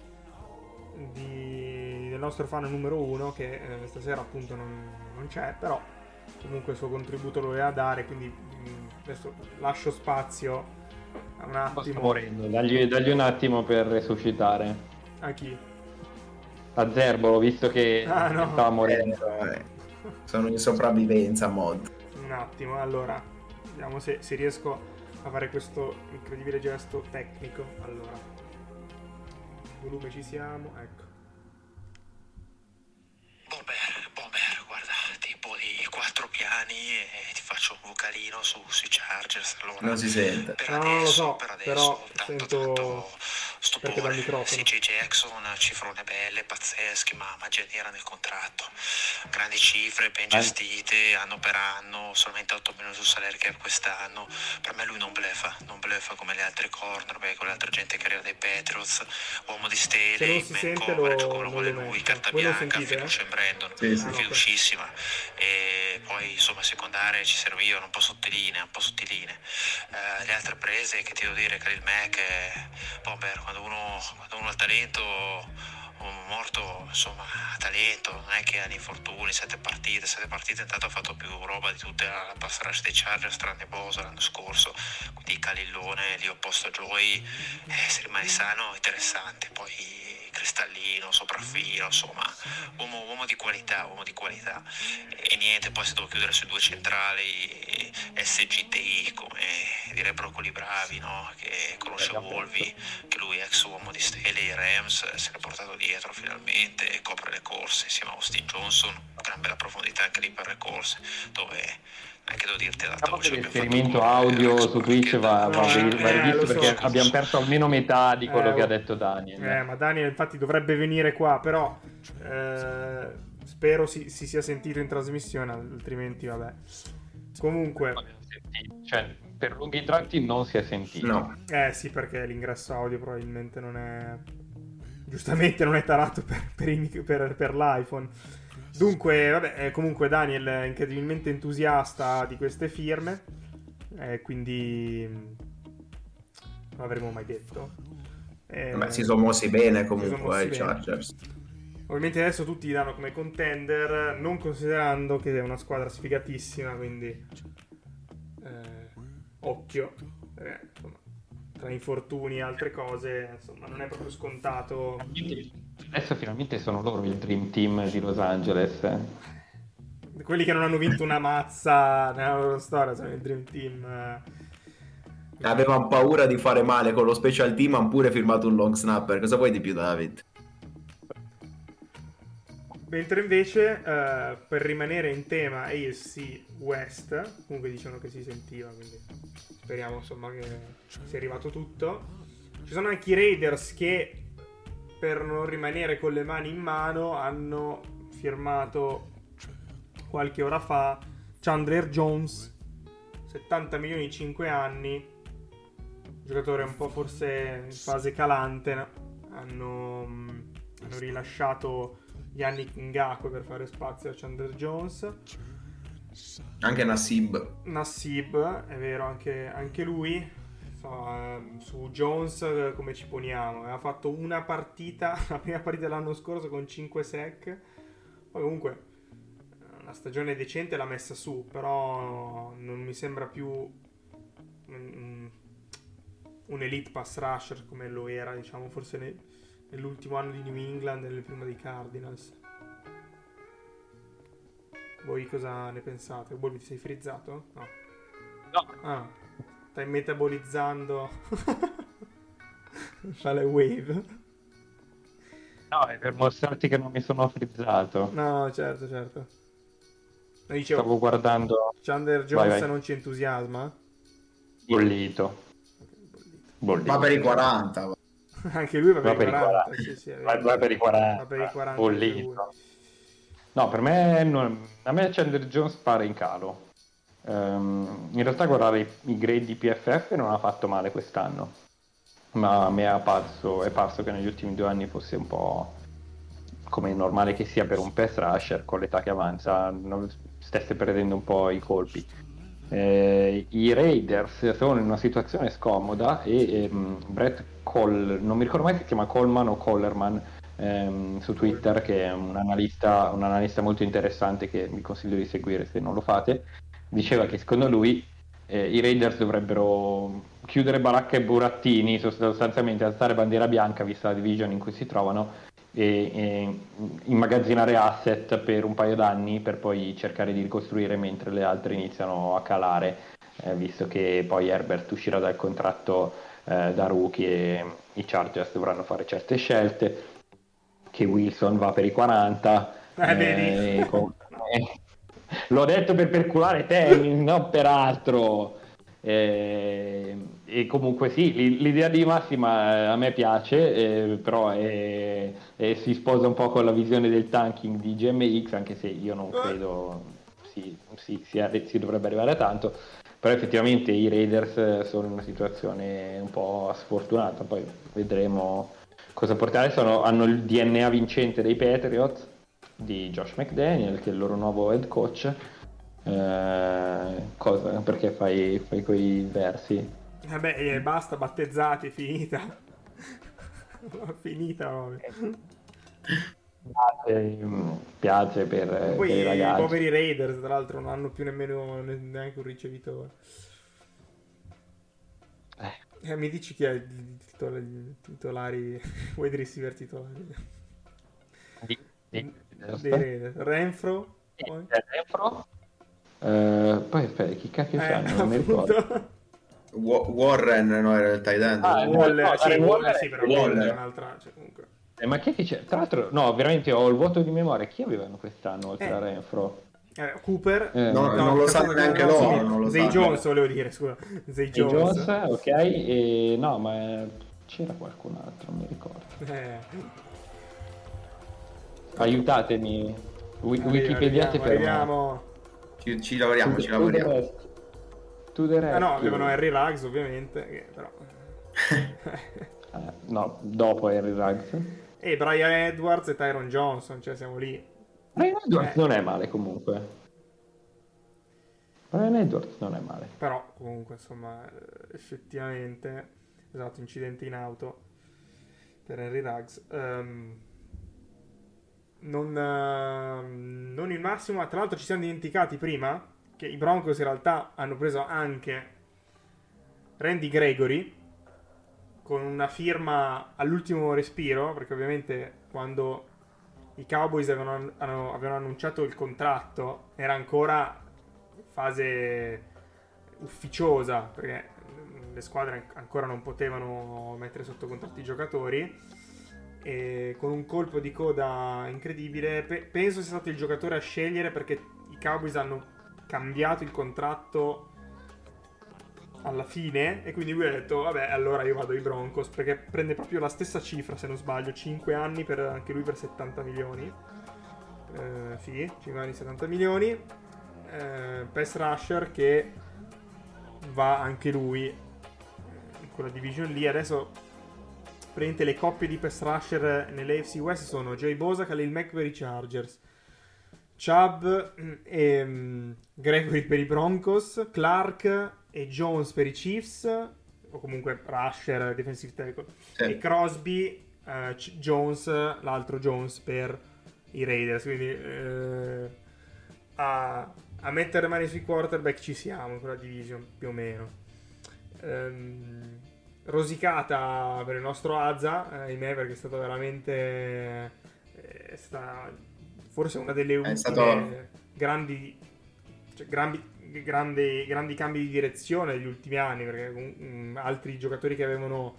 di, del nostro fan numero uno che eh, stasera appunto non, non, c'è, però comunque il suo contributo lo voleva dare, quindi mh, mm, adesso lascio spazio a un attimo. Morendo, dagli, dagli, un attimo per resuscitare. A chi? A Zerbolo, visto che ah, no. stava morendo. Eh, sono in sopravvivenza mod. Un attimo, allora, vediamo se, se riesco a fare questo incredibile gesto tecnico. Allora, volume ci siamo, ecco. Bomber, Bomber, guarda, tipo di quattro piani e ti faccio un vocalino su, sui Chargers. Allora, non si sente. Per adesso, no, lo so, per adesso, però tanto, sento... Tanto stupore. Perché dal CJ Jackson, cifrone belle, pazzesche, ma magia nera nel contratto. Grandi cifre, ben gestite, anno per anno, solamente 8 milioni sul salario che quest'anno. Per me lui non bleffa, non bleffa come le altre cornerback, con l'altra gente che arriva dai Patriots, uomo di stelle, man coverage come lo vuole lui, carta bianca, fiducia in Brandon, sì, sì. fiducissima. E poi insomma secondarie ci servivano un po' sottiline, un po' sottiline. Eh, le altre prese che ti devo dire, Khalil Mack, eh, Bomber, quando uno, quando uno ha talento morto insomma ha talento non è che ha infortuni sette partite sette partite intanto ha fatto più roba di tutta la pass dei Chargers tranne Bosa l'anno scorso quindi Calillone lì opposto a Joey eh, se rimane sano interessante. Poi cristallino, sopraffino, insomma, uomo, uomo, di qualità, uomo di qualità. E niente, poi se devo chiudere sui due centrali, SGTI, come direbbero quelli bravi, no? che conosce Volvi, che lui ex uomo di Stelle, i Rams, se l'è portato dietro finalmente, e copre le corse insieme a Austin Johnson, gran bella profondità anche lì per le corse, dove anche devo dirti ad alta voce l'esperimento audio su Twitch va, va, va eh, rivisto so, perché abbiamo so. perso almeno metà di quello eh, che ha detto Daniel. Eh, ma Daniel infatti dovrebbe venire qua però eh, spero si, si, sia sentito in trasmissione altrimenti vabbè. Comunque. Cioè, per lunghi tratti non si è sentito. No. eh sì perché l'ingresso audio probabilmente non è giustamente non è tarato per, per, per, per l'iPhone Dunque, vabbè, comunque Daniel è incredibilmente entusiasta di queste firme, eh, quindi non avremmo mai detto. Eh, Beh, si sono mossi bene comunque i Chargers. Ovviamente adesso tutti li danno come contender, non considerando che è una squadra sfigatissima, quindi eh, occhio. Eh, tra infortuni e altre cose, insomma, non è proprio scontato. Adesso finalmente sono loro il Dream Team di Los Angeles. Quelli che non hanno vinto una mazza nella loro storia sono il Dream Team. Avevano paura di fare male con lo special team, hanno pure firmato un long snapper. Cosa vuoi di più, David? Mentre invece, uh, per rimanere in tema ASC West, comunque dicevano che si sentiva, quindi speriamo insomma che sia arrivato tutto. Ci sono anche i Raiders che, per non rimanere con le mani in mano, hanno firmato qualche ora fa Chandler Jones, 70 milioni in 5 anni, giocatore un po' forse in fase calante. No? Hanno, hanno rilasciato Yannick Ngakwe per fare spazio a Chandler Jones. Anche Nassib. Nassib, è vero, anche, anche lui. So, eh, su Jones come ci poniamo? Ha fatto una partita, la prima partita dell'anno scorso con 5 sec. Poi comunque una stagione decente l'ha messa su, però non mi sembra più un, un elite pass rusher come lo era, diciamo, forse ne, nell'ultimo anno di New England e nel primo dei Cardinals. Voi cosa ne pensate? Bolvi ti sei frizzato? No. No. Ah, stai metabolizzando. Fa le wave. No, è per mostrarti che non mi sono frizzato. No, certo, certo. Dicevo, Stavo guardando. Chandler Jones vai, vai. non ci entusiasma? Bollito. Bollito. Va per i 40. Anche lui va, va per, i 40. 40. Sì, sì, va, va, per i 40. Va per i 40. Bollito. No, per me, non... a me Chandler Jones pare in calo. Um, in realtà guardare i, i grade di PFF non ha fatto male quest'anno, ma a me è parso, è parso che negli ultimi due anni fosse un po' come è normale che sia per un pass rusher con l'età che avanza, stesse perdendo un po' i colpi. Eh, I Raiders sono in una situazione scomoda e ehm, Brett Col, non mi ricordo mai se si chiama Coleman o Collerman ehm, su Twitter, che è un analista, un analista molto interessante che vi consiglio di seguire se non lo fate, diceva che secondo lui eh, i Raiders dovrebbero chiudere baracca e burattini, sostanzialmente alzare bandiera bianca vista la division in cui si trovano e, e, immagazzinare asset per un paio d'anni per poi cercare di ricostruire mentre le altre iniziano a calare, eh, visto che poi Herbert uscirà dal contratto eh, da rookie e i Chargers dovranno fare certe scelte, che Wilson va per i 40. Eh, con... L'ho detto per perculare te, non per altro. Eh, e comunque sì, l'idea di Massima eh, a me piace, eh, però è, si sposa un po' con la visione del tanking di GMX, anche se io non credo si, si, si, si dovrebbe arrivare a tanto, però effettivamente i Raiders sono in una situazione un po' sfortunata, poi vedremo cosa portare, sono, hanno il DNA vincente dei Patriots di Josh McDaniel, che è il loro nuovo head coach, eh, cosa, perché fai, fai quei versi? Vabbè, eh, basta, battezzati, finita. finita proprio. Piace, piace per, Poi per i ragazzi. i poveri Raiders, tra l'altro, non hanno più nemmeno neanche un ricevitore. Eh. Eh, mi dici chi è il titolare, titolari, wide receiver titolari? Di, di, di Raiders. Renfro? Poi? Renfro? Uh, poi aspetta, chi cacchio eh, c'hanno? Non mi ricordo. Warren no, era il tight end. Ah, Waller, no, sì, Waller, sì, però Waller è un'altra. Cioè, comunque. Eh, ma chi è che c'è? Tra l'altro, no, veramente ho il vuoto di memoria. Chi avevano quest'anno oltre eh. a Renfro? Eh, Cooper, eh, no, no, non lo sanno neanche loro. Non lo Zay Jones, volevo dire, scusa. Zay Jones. Jones. ok. E, no, ma c'era qualcun altro, non mi ricordo. Eh. Aiutatemi. Wikipediate per me. Ci, ci lavoriamo, ci lavoriamo. To the ah, no, avevano Harry Ruggs ovviamente, che però... eh, no, dopo Harry Ruggs. E Brian Edwards e Tyron Johnson, cioè siamo lì. Brian Edwards eh. non è male comunque. Brian Edwards non è male. Però comunque insomma effettivamente esatto incidente in auto per Henry Ruggs um, non, uh, non il massimo tra l'altro ci siamo dimenticati prima che i Broncos in realtà hanno preso anche Randy Gregory con una firma all'ultimo respiro, perché ovviamente quando i Cowboys avevano, avevano annunciato il contratto era ancora fase ufficiosa, perché le squadre ancora non potevano mettere sotto contratto i giocatori. E con un colpo di coda incredibile, pe- penso sia stato il giocatore a scegliere perché i Cowboys hanno cambiato il contratto alla fine e quindi lui ha detto vabbè allora io vado ai Broncos perché prende proprio la stessa cifra se non sbaglio 5 anni per anche lui per 70 milioni. Eh, sì 5 anni 70 milioni. Eh, Pass Rusher che va anche lui in quella division lì. Adesso praticamente le coppie di Pass Rusher nell'AFC West sono Jay Bosa, Khalil Mack per i Chargers. Chubb mm, e um, Gregory per i Broncos, Clark e Jones per i Chiefs, o comunque Rusher, defensive tackle, sì. e Crosby, uh, Jones, l'altro Jones per i Raiders. Quindi uh, a, a, mettere mani sui quarterback ci siamo in quella division più o meno. Um, rosicata per il nostro Azza, eh, ahimè, perché è stata veramente. Eh, è stata forse una delle ultime stato... grandi, cioè, grandi, grandi, grandi, cambi di direzione degli ultimi anni, perché um, altri giocatori che avevano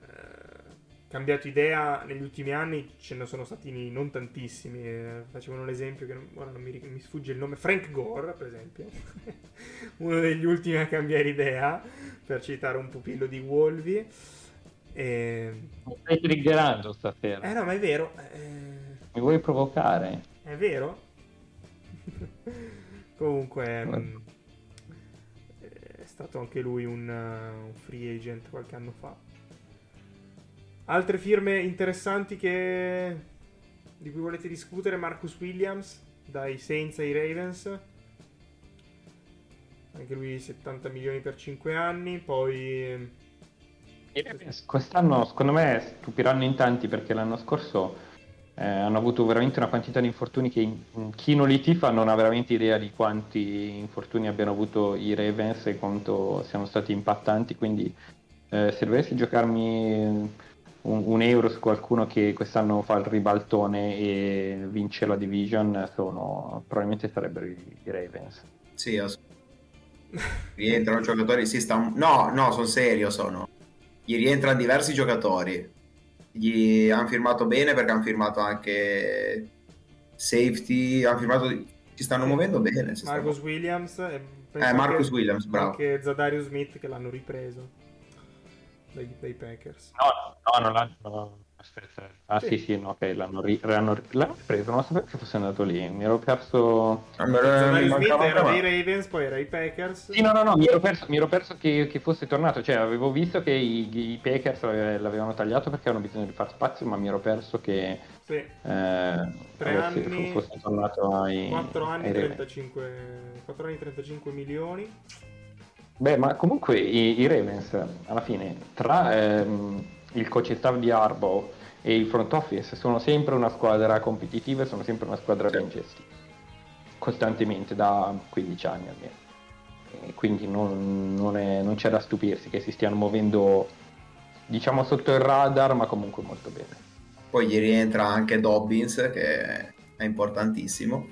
uh, cambiato idea negli ultimi anni ce ne sono stati non tantissimi. Eh, facevano l'esempio che ora non mi, mi, sfugge il nome, Frank Gore, per esempio, uno degli ultimi a cambiare idea, per citare un pupillo di Wolvi. E... Stai triggerando stasera. Eh no, ma è vero. Eh... Mi vuoi provocare? È vero? Comunque mh, mm, è stato anche lui un, uh, un, free agent qualche anno fa. Altre firme interessanti che... di cui volete discutere? Marcus Williams dai Saints ai Ravens. Anche lui 70 milioni per 5 anni. Poi... Quest'anno secondo me stupiranno in tanti perché l'anno scorso eh, hanno avuto veramente una quantità di infortuni che in, chi non li tifa non ha veramente idea di quanti infortuni abbiano avuto i Ravens e quanto siano stati impattanti, quindi eh, se dovessi giocarmi un, un, euro su qualcuno che quest'anno fa il ribaltone e vince la division, sono, probabilmente sarebbero i, i Ravens. Sì, ass- rientrano giocatori, sì, sta... no, no, sono serio, sono. Gli rientrano diversi giocatori gli hanno firmato bene perché hanno firmato anche safety, hanno firmato, si stanno muovendo bene. Marcus stanno... Williams e eh, Marcus Williams, bravo. Anche Zadarius Smith che l'hanno ripreso dai, dai Packers. No, no, non l'hanno... Aspetta, ah sì, sì, sì no, ok, l'hanno, ri- l'hanno, l'hanno preso, non sapevo che fosse andato lì, mi ero perso... Allora, Smith era dei Ravens, poi era i Packers. Sì, no, no, no, mi ero perso, mi ero perso che, che, fosse tornato, cioè avevo visto che i, i, Packers l'avevano tagliato perché avevano bisogno di far spazio, ma mi ero perso che... Sì. Eh, Tre anni, fosse tornato ai... 4 anni, ai 35, 4 anni 35 milioni. Beh, ma comunque i, i Ravens, alla fine, tra... Ehm, il coach staff di Arbo e il front office sono sempre una squadra competitiva e sono sempre una squadra ben gestita costantemente da 15 anni almeno e quindi non, non, è, non, c'è da stupirsi che si stiano muovendo diciamo sotto il radar ma comunque molto bene poi gli rientra anche Dobbins che è importantissimo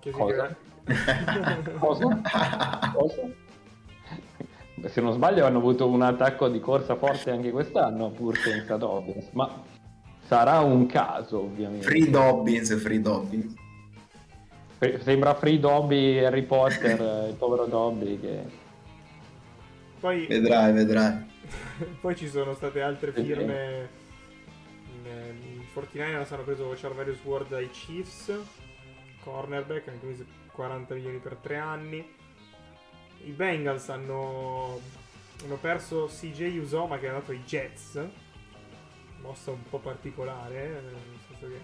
che Cosa? Cosa? Cosa? Se non sbaglio hanno avuto un attacco di corsa forte anche quest'anno pur senza Dobbins, ma sarà un caso ovviamente. Free Dobbins, Free Dobbins. Sembra Free Dobby Harry Potter, il povero Dobby che... Poi... Vedrai, vedrai. Poi ci sono state altre firme. I 49ers hanno preso Charvarius Ward dai Chiefs, cornerback, anche 40 milioni per 3 anni i Bengals hanno, hanno perso CJ Usoma che è andato ai Jets mossa un po' particolare eh, nel senso che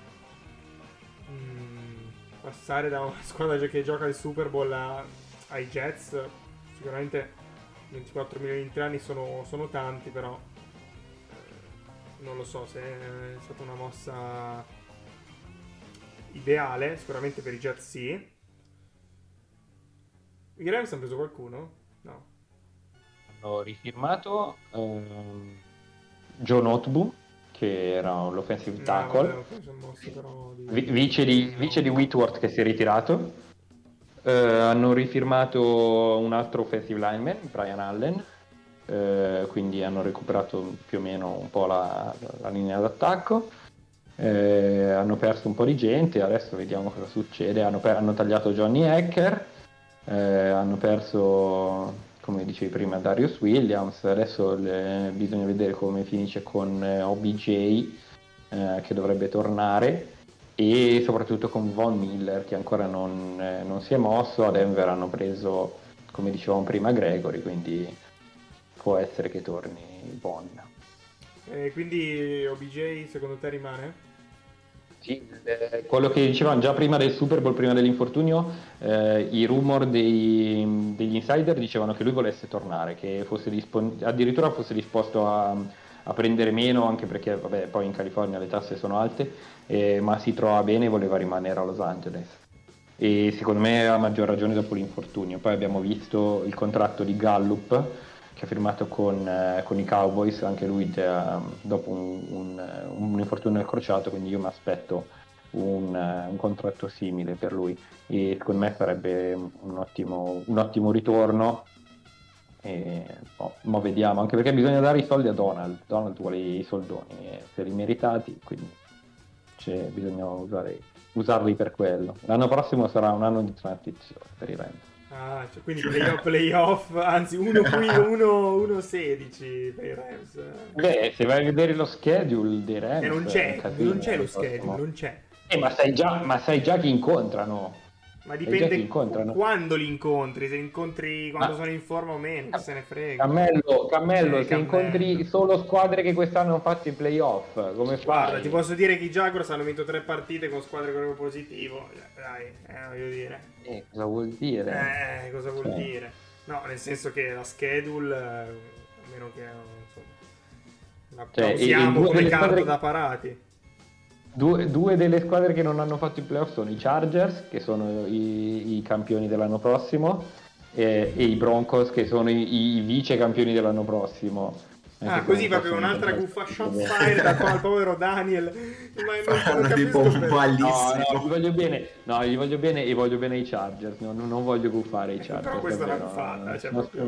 mm, passare da una squadra che gioca il Super Bowl a, ai Jets, sicuramente 24 milioni tre anni sono, sono tanti, però eh, non lo so se è stata una mossa ideale, sicuramente per i Jets sì. I Rams hanno preso qualcuno? No. Hanno rifirmato um, Joe Noteboom che era l'offensive tackle, no, vabbè, di... vice, di, vice di Whitworth che si è ritirato. Uh, hanno rifirmato un altro offensive lineman, Brian Allen, uh, quindi hanno recuperato più o meno un po' la, la linea d'attacco. Uh, hanno perso un po' di gente, adesso vediamo cosa succede. Hanno, per- hanno tagliato Johnny Hacker, hanno perso come dicevi prima Darius Williams, adesso le, bisogna vedere come finisce con eh, OBJ eh, che dovrebbe tornare e soprattutto con Von Miller che ancora non, eh, non, si è mosso, a Denver hanno preso come dicevamo prima Gregory, quindi può essere che torni Von. Quindi OBJ secondo te rimane? Sì, eh, quello che dicevano già prima del Super Bowl, prima dell'infortunio, eh, i rumor dei, degli insider dicevano che lui volesse tornare, che fosse dispon- addirittura fosse disposto a, a, prendere meno, anche perché vabbè, poi in California le tasse sono alte, eh, ma si trova bene e voleva rimanere a Los Angeles. E secondo me ha maggior ragione dopo l'infortunio. Poi abbiamo visto il contratto di Gallup che ha firmato con, eh, con i Cowboys, anche lui già, dopo un, un, un, infortunio al crociato, quindi io mi aspetto un, un, contratto simile per lui e secondo me sarebbe un ottimo, un ottimo ritorno. E, oh, ma vediamo, anche perché bisogna dare i soldi a Donald, Donald vuole i soldoni, e se li meritati, quindi bisogna usare, usarli per quello. L'anno prossimo sarà un anno di transizione per i Rams. Ah, cioè, quindi playoff, playoff, anzi 1-16 per i Rams. Beh, se vai a vedere lo schedule dei Rams... Eh, non c'è, non c'è lo schedule, non c'è. Eh, ma sai già, ma sai già chi incontrano. Ma dipende quando li incontri, se li incontri quando ma... sono in forma o meno, chi se ne frega. Cammello, Cammello eh, se Cammello. incontri solo squadre che quest'anno hanno fatto i playoff, come fai? Guarda, ti posso dire che i Jaguars hanno vinto tre partite con squadre con positivo, dai, eh, voglio dire. Eh, cosa vuol dire? Eh, cosa vuol cioè. dire? No, nel senso che la schedule, eh, a meno che, insomma, la cioè, usiamo come carta da parati. Due, due, delle squadre che non hanno fatto i playoff sono i Chargers, che sono i, i campioni dell'anno prossimo, e, e, i Broncos, che sono i, i vice campioni dell'anno prossimo. Ah, così proprio un'altra guffa shot fire da qua al povero Daniel. Ma Fanno tipo un malissimo. No, no, gli voglio bene, no, gli voglio bene e voglio bene ai Chargers. No, non voglio guffare i Chargers. Però questa è una guffata. Cioè, proprio...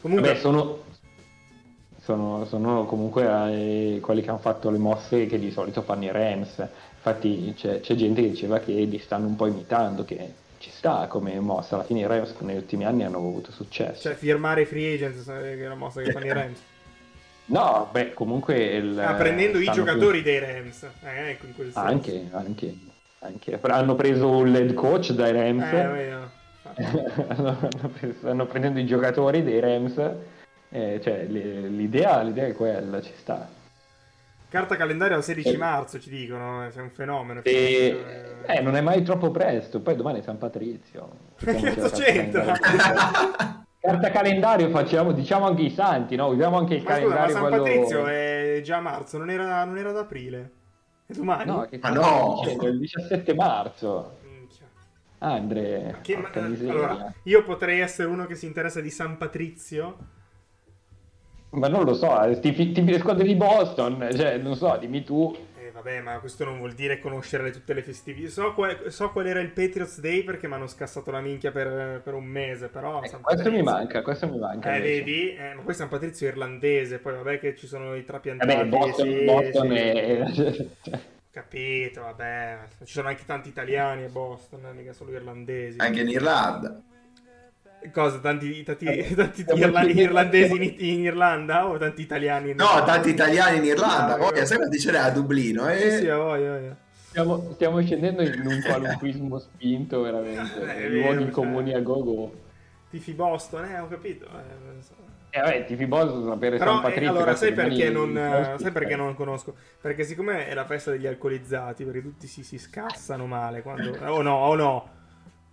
Comunque, Vabbè, sono, sono, sono comunque eh, quelli che hanno fatto le mosse che di solito fanno i Rams. Infatti c'è, c'è, gente che diceva che li stanno un po' imitando, che ci sta come mossa. Alla fine i Rams negli ultimi anni hanno avuto successo. Cioè firmare i free agent che è una mossa che fanno i Rams. No, beh, comunque... Il, ah, prendendo i giocatori più... dei Rams. Eh, ecco, in quel senso. Anche, anche, anche. Hanno preso un lead coach dai Rams. Eh, no. hanno, preso, hanno prendendo i giocatori dei Rams eh, cioè, l'idea, l'idea è quella, ci sta. Carta calendario al 16 eh. marzo, ci dicono, eh, sei un fenomeno. E... Eh, non è mai troppo presto, poi domani è San Patrizio. Che c'entra? Carta calendario facciamo, diciamo anche i santi, no? Usiamo anche il ma calendario. Scusa, ma San quello... Patrizio è già marzo, non era, non era ad aprile. È domani? No, che ah, no! È il 17 marzo. Ah, Andre, che, ma, allora, io potrei essere uno che si interessa di San Patrizio ma non lo so, eh, tipi, tipi le squadre di Boston, cioè, non so, dimmi tu. Eh, vabbè, ma questo non vuol dire conoscere tutte le festività. So, qual, so qual era il Patriots Day perché mi hanno scassato la minchia per, per un mese, però... Eh, questo mi manca, questo mi manca. Eh, vedi? Eh, ma questo è un Patrizio irlandese, poi vabbè che ci sono i trapiantati. Vabbè, Boston, sì, Boston sì. è... Capito, vabbè. Ci sono anche tanti italiani a Boston, mica solo irlandesi. Anche in Irlanda. Cosa? Tanti, tanti, eh, tanti irla- irlandesi in, in, Irlanda o tanti italiani? In no, Irlanda? tanti italiani in Irlanda. Ah, voglia, sai quanti ce n'è a Dublino? Eh? Sì, sì, voglia, voglia. Stiamo, stiamo, scendendo in un qualunquismo spinto, veramente. Eh, Luoghi vero, comuni cioè. a gogo. Tifi Boston, eh, ho capito. Eh, so. Eh, vabbè, tifi Boston sapere Però, San eh, Patrizio. allora, questo sai perché, rimani- non, sai perché non conosco? Perché siccome è la festa degli alcolizzati, perché tutti si, si scassano male quando... Oh no, oh no!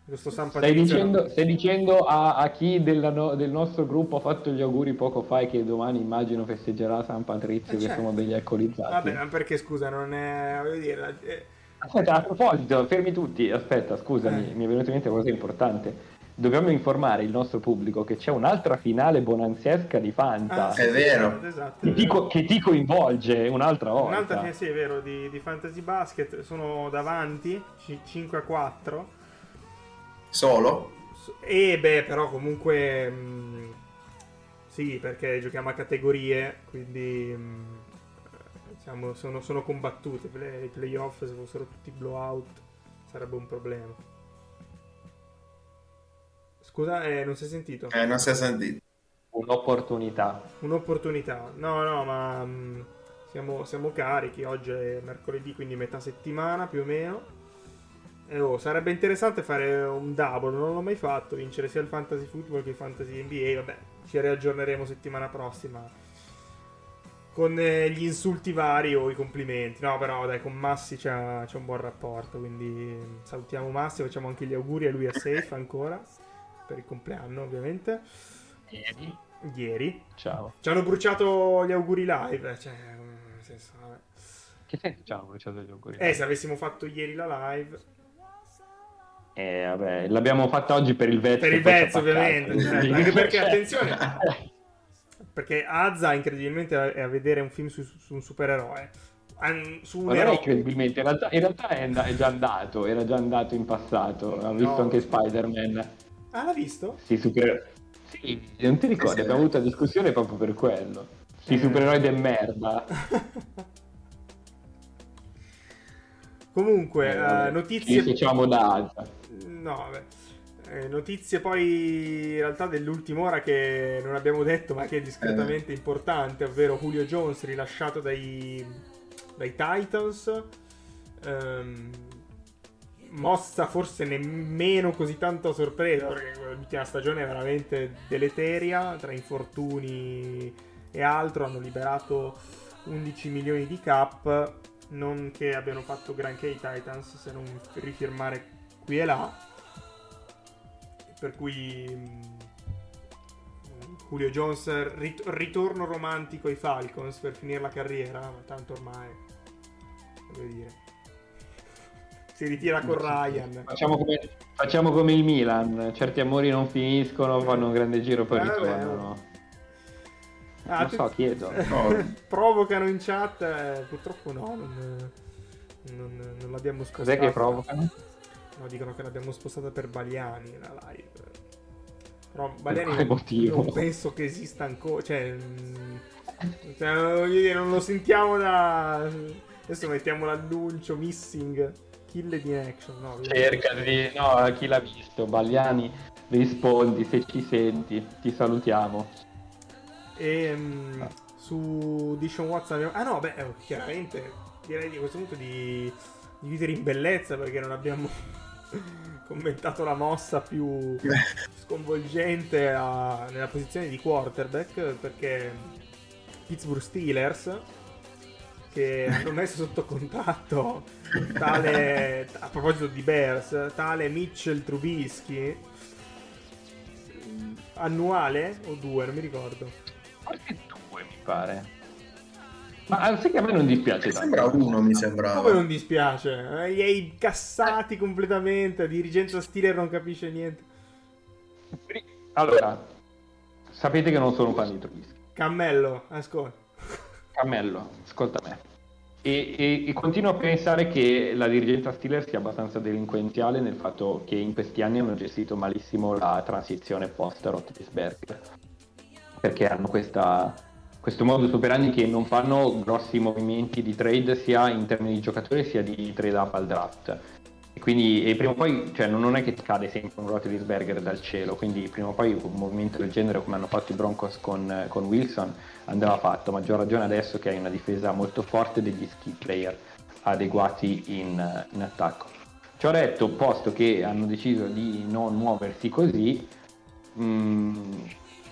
Questo San Stai dicendo, stai dicendo a, a chi della no- del nostro gruppo ha fatto gli auguri poco fa e che domani immagino festeggerà San Patrizio Eh, che certo. sono degli alcolizzati? Vabbè, ma perché scusa, non è... voglio dire... eh, Aspetta, a proposito, fermi tutti, aspetta, scusami, Eh. mi è venuta in mente una cosa importante. Dobbiamo informare il nostro pubblico che c'è un'altra finale bonanziesca di Fanta ah, È vero. Esatto, ti, co- che ti coinvolge un'altra volta. Un'altra sì, è vero, di, di Fantasy Basket, sono davanti, ci- 5 a 4. Solo? E beh, però comunque... mh, sì, perché giochiamo a categorie, quindi... mh, diciamo, sono, sono combattute. I playoff, se fossero tutti blowout, sarebbe un problema. Scusa, eh, non si è sentito? Eh, non si è sentito. Un'opportunità. Un'opportunità. No, no, ma mh, siamo, siamo carichi. Oggi è mercoledì, quindi metà settimana più o meno. E oh, sarebbe interessante fare un double, non l'ho mai fatto, vincere sia il fantasy football che il fantasy NBA. Vabbè, ci riaggiorneremo settimana prossima con eh, gli insulti vari o i complimenti. No, però dai, con Massi c'è, c'è un buon rapporto, quindi salutiamo Massi, facciamo anche gli auguri a lui a Safe ancora, per il compleanno ovviamente. Ieri. Ciao. Ci hanno bruciato gli auguri live, cioè, nel senso, vabbè. Che senso ciao, bruciato gli auguri? Eh, se avessimo fatto ieri la live, Eh, vabbè, l'abbiamo fatta oggi per il vezzo. Per il paccato, ovviamente, certo, anche perché, Cioè- attenzione, perché Azza incredibilmente è a vedere un film su, su un supereroe. An- Su un eroe. incredibilmente, in realtà, in realtà è, and- è già andato, era già andato in passato, ha visto No. anche Spider-Man. Ah, l'ha visto? Sì, super... sì, non ti ricordi, Sì, sì. abbiamo avuto una discussione proprio per quello. Sì, Eh. supereroi de merda. Comunque, eh, vabbè, notizie... Ci diciamo da Azza. No, vabbè. Eh, notizie poi in realtà dell'ultima ora che non abbiamo detto ma che è discretamente importante, ovvero Julio Jones rilasciato dai, dai Titans. Ehm, mossa forse nemmeno così tanto sorpresa perché l'ultima stagione è veramente deleteria tra infortuni e altro hanno liberato 11 milioni di cap non che abbiano fatto granché i Titans se non rifirmare qui e là per cui mh, Julio Jones rit- ritorno romantico ai Falcons per finire la carriera ma tanto ormai voglio dire si ritira con Ryan Facciamo come, facciamo come il Milan, certi amori non finiscono, fanno un grande giro poi vabbè. ritornano. Ah, Non so, chiedo. No. provocano in chat eh, purtroppo no non, non- non l'abbiamo spostata Cos'è che provocano? No dicono che l'abbiamo spostata per Baliani la live però Baliani motivo? non penso che esista ancora cioè, mm, cioè, voglio dire, non lo sentiamo da adesso mettiamo l'annuncio missing kill in action no, Cerca di... No, chi l'ha visto? Bagliani, rispondi se ci senti, ti salutiamo. E mm, su Dishon abbiamo- Ah no, beh, eh, chiaramente direi di a questo punto di, di vivere in bellezza perché non abbiamo commentato la mossa più sconvolgente a- nella posizione di quarterback perché Pittsburgh Steelers che hanno messo sotto contratto tale a proposito di Bears tale Mitchell Trubisky annuale o due non mi ricordo Qualche due mi pare. Ma sai che a me non dispiace Mi tanto. sembra uno, mi come sembrava. non dispiace eh, li hai cassati completamente la dirigenza Steeler non capisce niente Allora, sapete che non sono un fan di Trubisky. Cammello ascolta Cammello, ascolta me. E, e- e continuo a pensare che la dirigenza Steelers sia abbastanza delinquenziale nel fatto che in questi anni hanno gestito malissimo la transizione post Roethlisberger perché hanno questa, questo modo superandi che non fanno grossi movimenti di trade sia in termini di giocatori sia di trade up al draft e quindi e prima o poi cioè, non è che cade sempre un Roethlisberger dal cielo quindi prima o poi un movimento del genere come hanno fatto i Broncos con, con Wilson andava fatto, maggior ragione adesso che hai una difesa molto forte degli skill player adeguati in, in attacco. Ci ho detto, posto che hanno deciso di non muoversi così, mh, mm,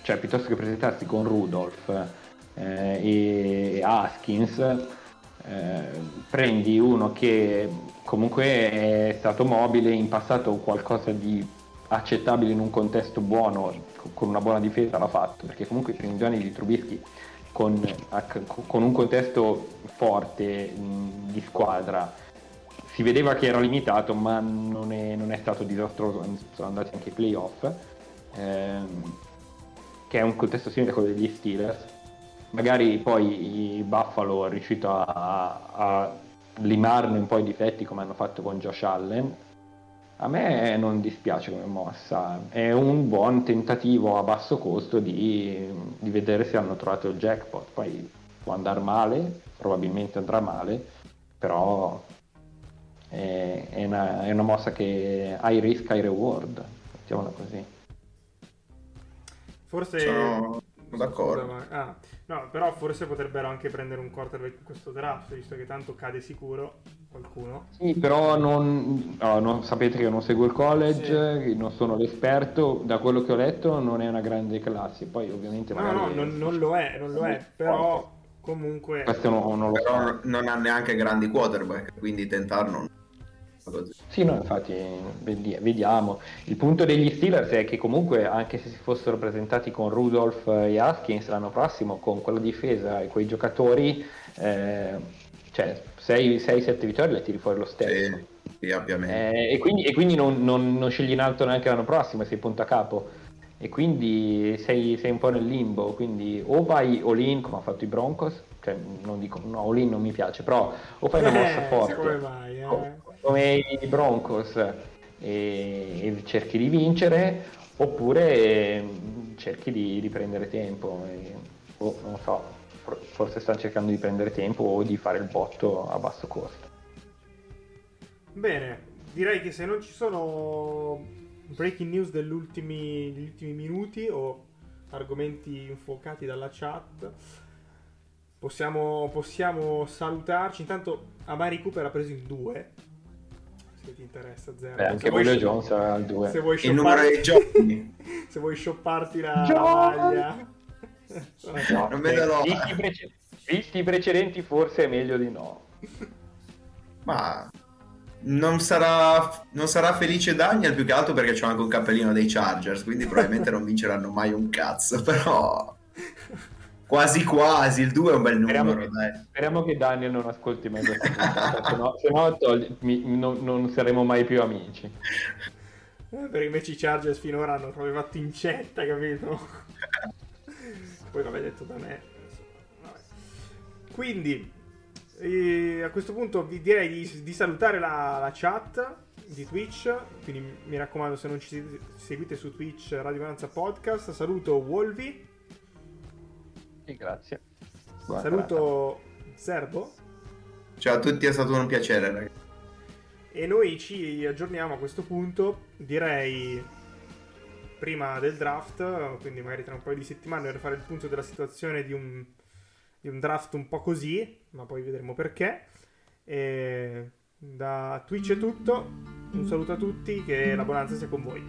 cioè piuttosto che presentarsi con Rudolph eh, e Haskins, eh, prendi uno che comunque è stato mobile, in passato qualcosa di accettabile in un contesto buono, con una buona difesa l'ha fatto, perché comunque i primi anni di Trubisky con, con, un contesto forte di squadra si vedeva che era limitato, ma non è, non è stato disastroso, sono andati anche ai playoff, ehm, che è un contesto simile a quello degli Steelers. Magari poi i Buffalo è riuscito a, a limarne un po' i difetti come hanno fatto con Josh Allen. A me non dispiace come mossa, è un buon tentativo a basso costo di, di vedere se hanno trovato il jackpot. Poi può andare male, probabilmente andrà male, però è, è, una, è una, mossa che high risk, high reward, mettiamola così. Forse... Sono d'accordo. Ma... ah, no, però forse potrebbero anche prendere un quarterback in questo draft, visto che tanto cade sicuro qualcuno. Sì, però non, no, non sapete che io non seguo il college, sì. non sono l'esperto, da quello che ho letto non è una grande classe, poi ovviamente... No, no, non, non, lo è, non lo è, però comunque... Questo non, non lo so. non ha neanche grandi quarterback, quindi tentarlo sì, no, infatti vediamo. Il punto degli Steelers è che comunque anche se si fossero presentati con Rudolph e Haskins l'anno prossimo, con quella difesa e quei giocatori, eh, cioè 6-7 vittorie le tiri fuori lo stesso. Sì, ovviamente. Eh, e quindi, e quindi non, non, non, scegli in alto neanche l'anno prossimo, sei punto a capo. E quindi sei, sei un po' nel limbo, quindi o vai all-in come ha fatto i Broncos, cioè non dico no, all-in non mi piace, però o fai una mossa eh, forte. Come vai, eh? Come i Broncos e, e cerchi di vincere oppure mm, cerchi di, di prendere tempo e, oh, non so forse stanno cercando di prendere tempo o di fare il botto a basso costo. Bene direi che se non ci sono breaking news degli ultimi, degli ultimi minuti o argomenti infuocati dalla chat possiamo, possiamo salutarci. Intanto Amari Cooper ha preso in due se ti interessa zero. Beh, anche Julio Jones al 2. Se vuoi il numero dei giochi. se vuoi shopparti la, la maglia. no, non vedo l'ora. Visti, prece- visti i precedenti forse è meglio di no. Ma non sarà, non sarà felice Daniel più che altro perché c'è anche un cappellino dei Chargers, quindi probabilmente non vinceranno mai un cazzo, però Quasi quasi, il 2 è un bel numero. Speriamo che, speriamo che Daniel non ascolti mai questa puntata, se no, se no togli, mi, non, non, saremo mai più amici. Eh, perché invece i Chargers finora hanno proprio fatto incetta, capito? Poi l'avete detto da me. Vabbè. Quindi, eh, a questo punto vi direi di, di salutare la, la, chat di Twitch. Quindi mi raccomando, se non ci seguite su Twitch, Radio Venanza Podcast. Saluto Wolvi. E grazie. Buona Saluto Serbo. Ciao a tutti, è stato un piacere, ragazzi. E noi ci aggiorniamo a questo punto, direi prima del draft, quindi magari tra un paio di settimane per fare il punto della situazione di un, di un draft un po' così, ma poi vedremo perché. E da Twitch è tutto, un saluto a tutti, che la buonanza sia con voi.